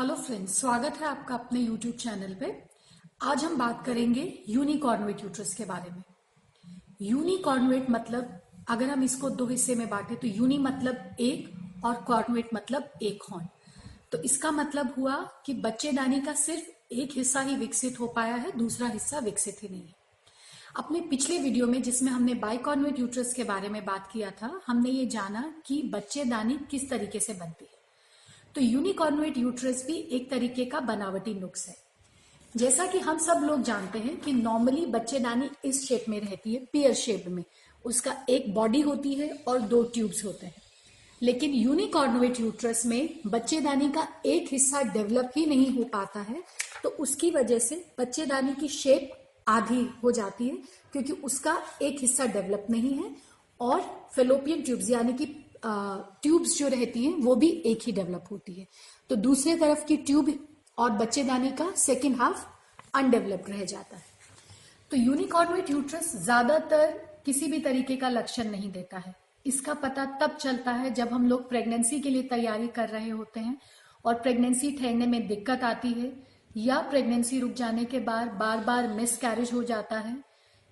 Hello friends स्वागत है आपका अपने यूट्यूब चैनल पे। आज हम बात करेंगे यूनिकॉर्नवेट यूट्रस के बारे में। यूनिकॉर्नवेट मतलब अगर हम इसको दो हिस्से में बांटे तो यूनि मतलब एक और कॉर्नवेट मतलब एक हॉर्न तो इसका मतलब हुआ कि बच्चेदानी का सिर्फ़ एक हिस्सा ही विकसित हो पाया है, दूसरा हिस्सा विकसित ही नहीं है। अपने पिछले वीडियो में जिसमें हमने बाइकॉर्नवेट यूट्रस के बारे में बात किया था, हमने ये जाना कि बच्चेदानी किस तरीके से बनती है। तो यूनिकॉर्नुएट यूट्रस भी एक तरीके का बनावटी नुक्स है। जैसा कि हम सब लोग जानते हैं कि नॉर्मली बच्चेदानी इस शेप में रहती है पियर शेप में। उसका एक बॉडी होती है और दो ट्यूब्स होते हैं। लेकिन यूनिकॉर्नुएट यूट्रस में बच्चेदानी का एक हिस्सा डेवलप ही नहीं हो पाता है तो उसकी वजह से बच्चेदानी की शेप आधी हो जाती है, क्योंकि उसका एक हिस्सा डेवलप नहीं है और फेलोपियन ट्यूब्स यानी कि ट्यूब्स जो रहती हैं, वो भी एक ही डेवलप होती है। तो दूसरे तरफ़ की ट्यूब और बच्चेदानी का सेकेंड हाफ़ अनडेवलप्ड रह जाता है। तो यूनिकॉर्नुएट यूट्रस ज़्यादातर किसी भी तरीके का लक्षण नहीं देता है। इसका पता तब चलता है जब हम लोग प्रेगनेंसी के लिए तैयारी कर रहे होते हैं और प्रेगनेंसी ठहरने में दिक्कत आती है या प्रेगनेंसी रुक जाने के बाद बार बार मिस कैरेज हो जाता है।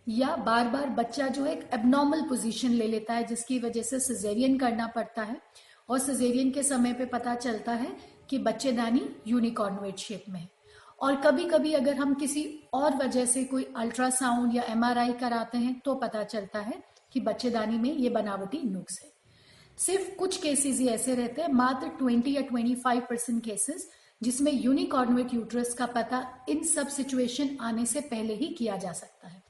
या बार बार बच्चा जो है एक एबनॉर्मल पोजीशन ले लेता है, जिसकी वजह से सिजेरियन करना पड़ता है और सिजेरियन के समय पे पता चलता है कि बच्चेदानी यूनिकॉर्नुएट शेप में है। और कभी कभी अगर हम किसी और वजह से कोई अल्ट्रासाउंड या एमआरआई कराते हैं तो पता चलता है कि बच्चेदानी में ये बनावटी नुक्स है। सिर्फ़ कुछ केसेस ही ऐसे रहते हैं, मात्र 20 या 25 परसेंट केसेस जिसमें यूनिकॉर्नुएट यूट्रस का पता इन सब सिचुएशन आने से पहले ही किया जा सकता है।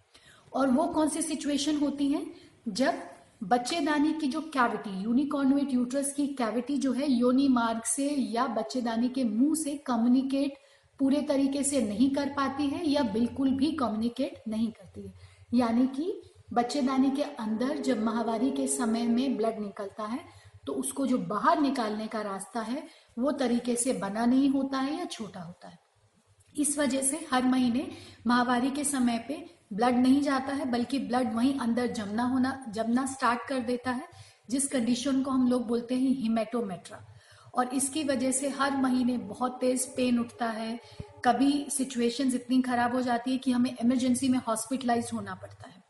और वो कौन सी सिचुएशन होती है? जब बच्चेदानी की जो कैविटी यूनिकॉर्नुएट यूट्रस की कैविटी जो है योनि मार्ग से या बच्चेदानी के मुँह से कम्युनिकेट पूरे तरीके से नहीं कर पाती है या बिल्कुल भी कम्युनिकेट नहीं करती है। यानी कि बच्चेदानी के अंदर जब महावारी के समय में ब्लड निकलता है तो उसको जो बाहर निकालने का रास्ता है, वो तरीके से बना नहीं होता है या छोटा होता है। इस वजह से हर महीने महावारी के समय पे ब्लड नहीं जाता है, बल्कि ब्लड वहीं अंदर जमना होना, जमना स्टार्ट कर देता है, जिस कंडीशन को हम लोग बोलते हैं हिमेटोमेट्रा और इसकी वजह से हर महीने बहुत तेज पेन उठता है। कभी सिचुएशंस इतनी खराब हो जाती है कि हमें इमरजेंसी में हॉस्पिटलाइज होना पड़ता है।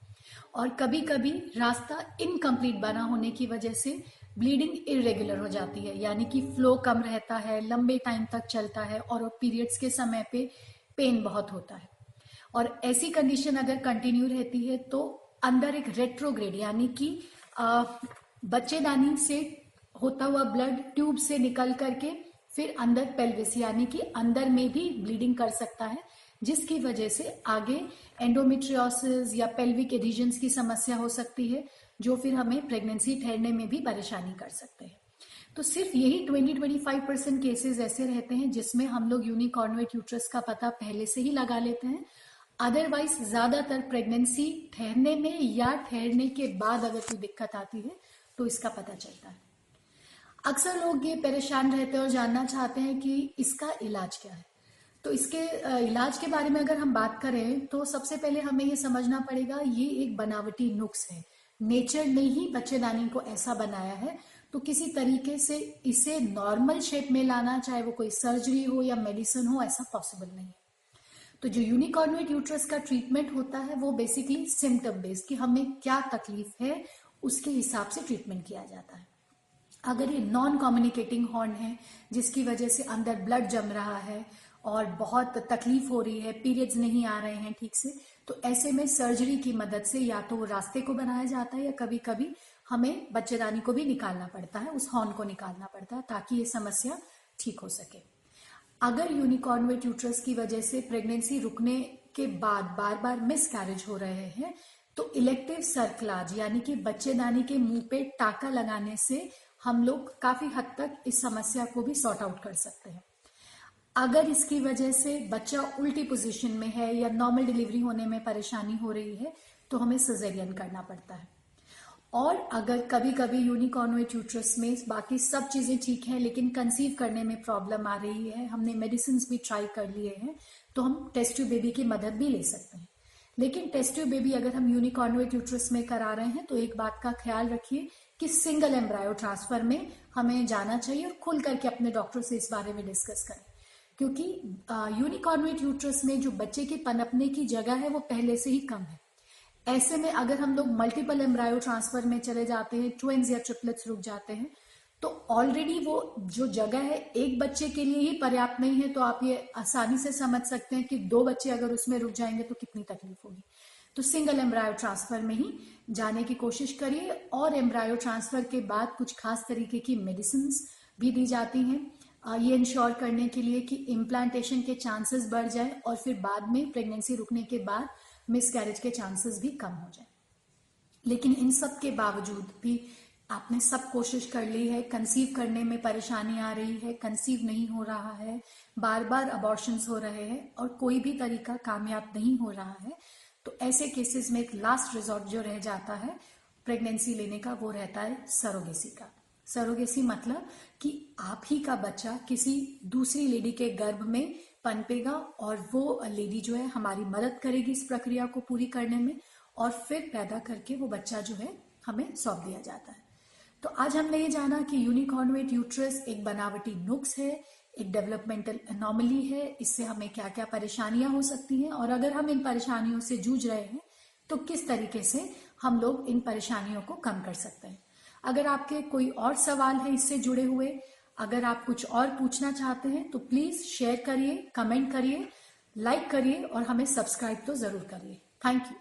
और कभी कभी रास्ता इनकम्प्लीट बना होने की वजह से ब्लीडिंग इरेगुलर हो जाती है, यानी कि फ्लो कम रहता है, लंबे टाइम तक चलता है और पीरियड्स के समय पे पेन बहुत होता है। और ऐसी कंडीशन अगर कंटिन्यू रहती है तो अंदर एक रेट्रोग्रेड यानी कि बच्चेदानी से होता हुआ ब्लड ट्यूब से निकल करके फिर अंदर पेल्विस यानी कि अंदर में भी ब्लीडिंग कर सकता है, जिसकी वजह से आगे एंडोमेट्रियोसिस या पेल्विक एडिजन्स की समस्या हो सकती है, जो फिर हमें प्रेगनेंसी ठहरने में भी परेशानी कर सकते हैं। तो सिर्फ़ यही 20-25 परसेंट केसेस ऐसे रहते हैं जिसमें हम लोग यूनिकॉर्नुएट यूट्रस का पता पहले से ही लगा लेते हैं अदरवाइज़ ज़्यादातर प्रेगनेंसी ठहरने में या ठहरने के बाद अगर कोई दिक्कत आती है तो इसका पता चलता है। अक्सर लोग ये परेशान रहते हैं और जानना चाहते हैं कि इसका इलाज क्या है। तो इसके इलाज के बारे में अगर हम बात करें तो सबसे पहले हमें ये समझना पड़ेगा, ये एक बनावटी नुक्स है। नेचर ने ही बच्चेदानी को ऐसा बनाया है तो किसी तरीके से इसे नॉर्मल शेप में लाना, चाहे वो कोई सर्जरी हो या मेडिसिन हो, ऐसा पॉसिबल नहीं तो जो यूनिकॉर्नुएट यूट्रस का ट्रीटमेंट होता है, वो बेसिकली सिम्टम बेस्ड कि हमें क्या तकलीफ़ है, उसके हिसाब से ट्रीटमेंट किया जाता है। अगर ये नॉन कम्युनिकेटिंग हॉर्न है, जिसकी वजह से अंदर ब्लड जम रहा है और बहुत तकलीफ़ हो रही है पीरियड्स नहीं आ रहे हैं ठीक से तो ऐसे में सर्जरी की मदद से या तो रास्ते को बनाया जाता है या कभी कभी हमें बच्चेदानी को भी निकालना पड़ता है, उस हॉर्न को निकालना पड़ता है ताकि ये समस्या ठीक हो सके। अगर यूनिकॉर्नुएट यूट्रस की वजह से प्रेगनेंसी रुकने के बाद बार बार मिस कैरेज हो रहे हैं तो इलेक्टिव सर्कलाज यानी कि बच्चेदानी के मुँह पे टाका लगाने से हम लोग काफ़ी हद तक इस समस्या को भी सॉर्ट आउट कर सकते हैं। अगर इसकी वजह से बच्चा उल्टी पोजीशन में है या नॉर्मल डिलीवरी होने में परेशानी हो रही है तो हमें सजेरियन करना पड़ता है। और अगर कभी कभी यूनिकॉर्नुएट यूट्रस में बाकी सब चीज़ें ठीक हैं, लेकिन कंसीव करने में प्रॉब्लम आ रही है, हमने मेडिसिन भी ट्राई कर लिए हैं तो हम टेस्ट बेबी की मदद भी ले सकते हैं। लेकिन टेस्ट बेबी अगर हम यूनिकॉर्नुएट यूट्रस में करा रहे हैं तो एक बात का ख्याल रखिए कि सिंगल एम्ब्रायो ट्रांसफ़र में हमें जाना चाहिए और खुल करके अपने डॉक्टर से इस बारे में डिस्कस करें। क्योंकि यूनिकॉर्नेट यूट्रस में जो बच्चे के पनपने की जगह है, वो पहले से ही कम है। ऐसे में अगर हम लोग मल्टीपल एम्ब्रायो ट्रांसफ़र में चले जाते हैं ट्विंस या ट्रिपलेट्स रुक जाते हैं तो ऑलरेडी वो जो जगह है, एक बच्चे के लिए ही पर्याप्त नहीं है तो आप ये आसानी से समझ सकते हैं कि दो बच्चे अगर उसमें रुक जाएँगे तो कितनी तकलीफ़ होगी। तो सिंगल एम्ब्रायो ट्रांसफ़र में ही जाने की कोशिश करिए और एम्ब्रायो ट्रांसफ़र के बाद कुछ खास तरीके की मेडिसिन भी दी जाती हैं। ये इंश्योर करने के लिए कि इम्प्लांटेशन के चांसेस बढ़ जाए और फिर बाद में प्रेगनेंसी रुकने के बाद मिस कैरेज के चांसेस भी कम हो जाए। लेकिन इन सब के बावजूद भी आपने सब कोशिश कर ली है कंसीव करने में परेशानी आ रही है कंसीव नहीं हो रहा है बार बार अबॉर्शन हो रहे हैं और कोई भी तरीका कामयाब नहीं हो रहा है तो ऐसे केसेस में एक लास्ट रिजॉर्ट जो रह जाता है प्रेगनेंसी लेने का वो रहता है सरोगेसी का। सरोगेसी मतलब कि आप ही का बच्चा किसी दूसरी लेडी के गर्भ में पनपेगा और वो लेडी जो है हमारी मदद करेगी इस प्रक्रिया को पूरी करने में और फिर पैदा करके वो बच्चा जो है हमें सौंप दिया जाता है। तो आज हमने ये जाना कि यूनिकॉर्नवेट यूट्रस एक बनावटी नुक्स है, एक डेवलपमेंटल एनॉमली है, इससे हमें क्या क्या परेशानियाँ हो सकती हैं और अगर हम इन परेशानियों से जूझ रहे हैं तो किस तरीके से हम लोग इन परेशानियों को कम कर सकते हैं। अगर आपके कोई और सवाल है इससे जुड़े हुए, अगर आप कुछ और पूछना चाहते हैं तो प्लीज़ शेयर करिए कमेंट करिए लाइक करिए और हमें सब्सक्राइब तो ज़रूर करिए। Thank you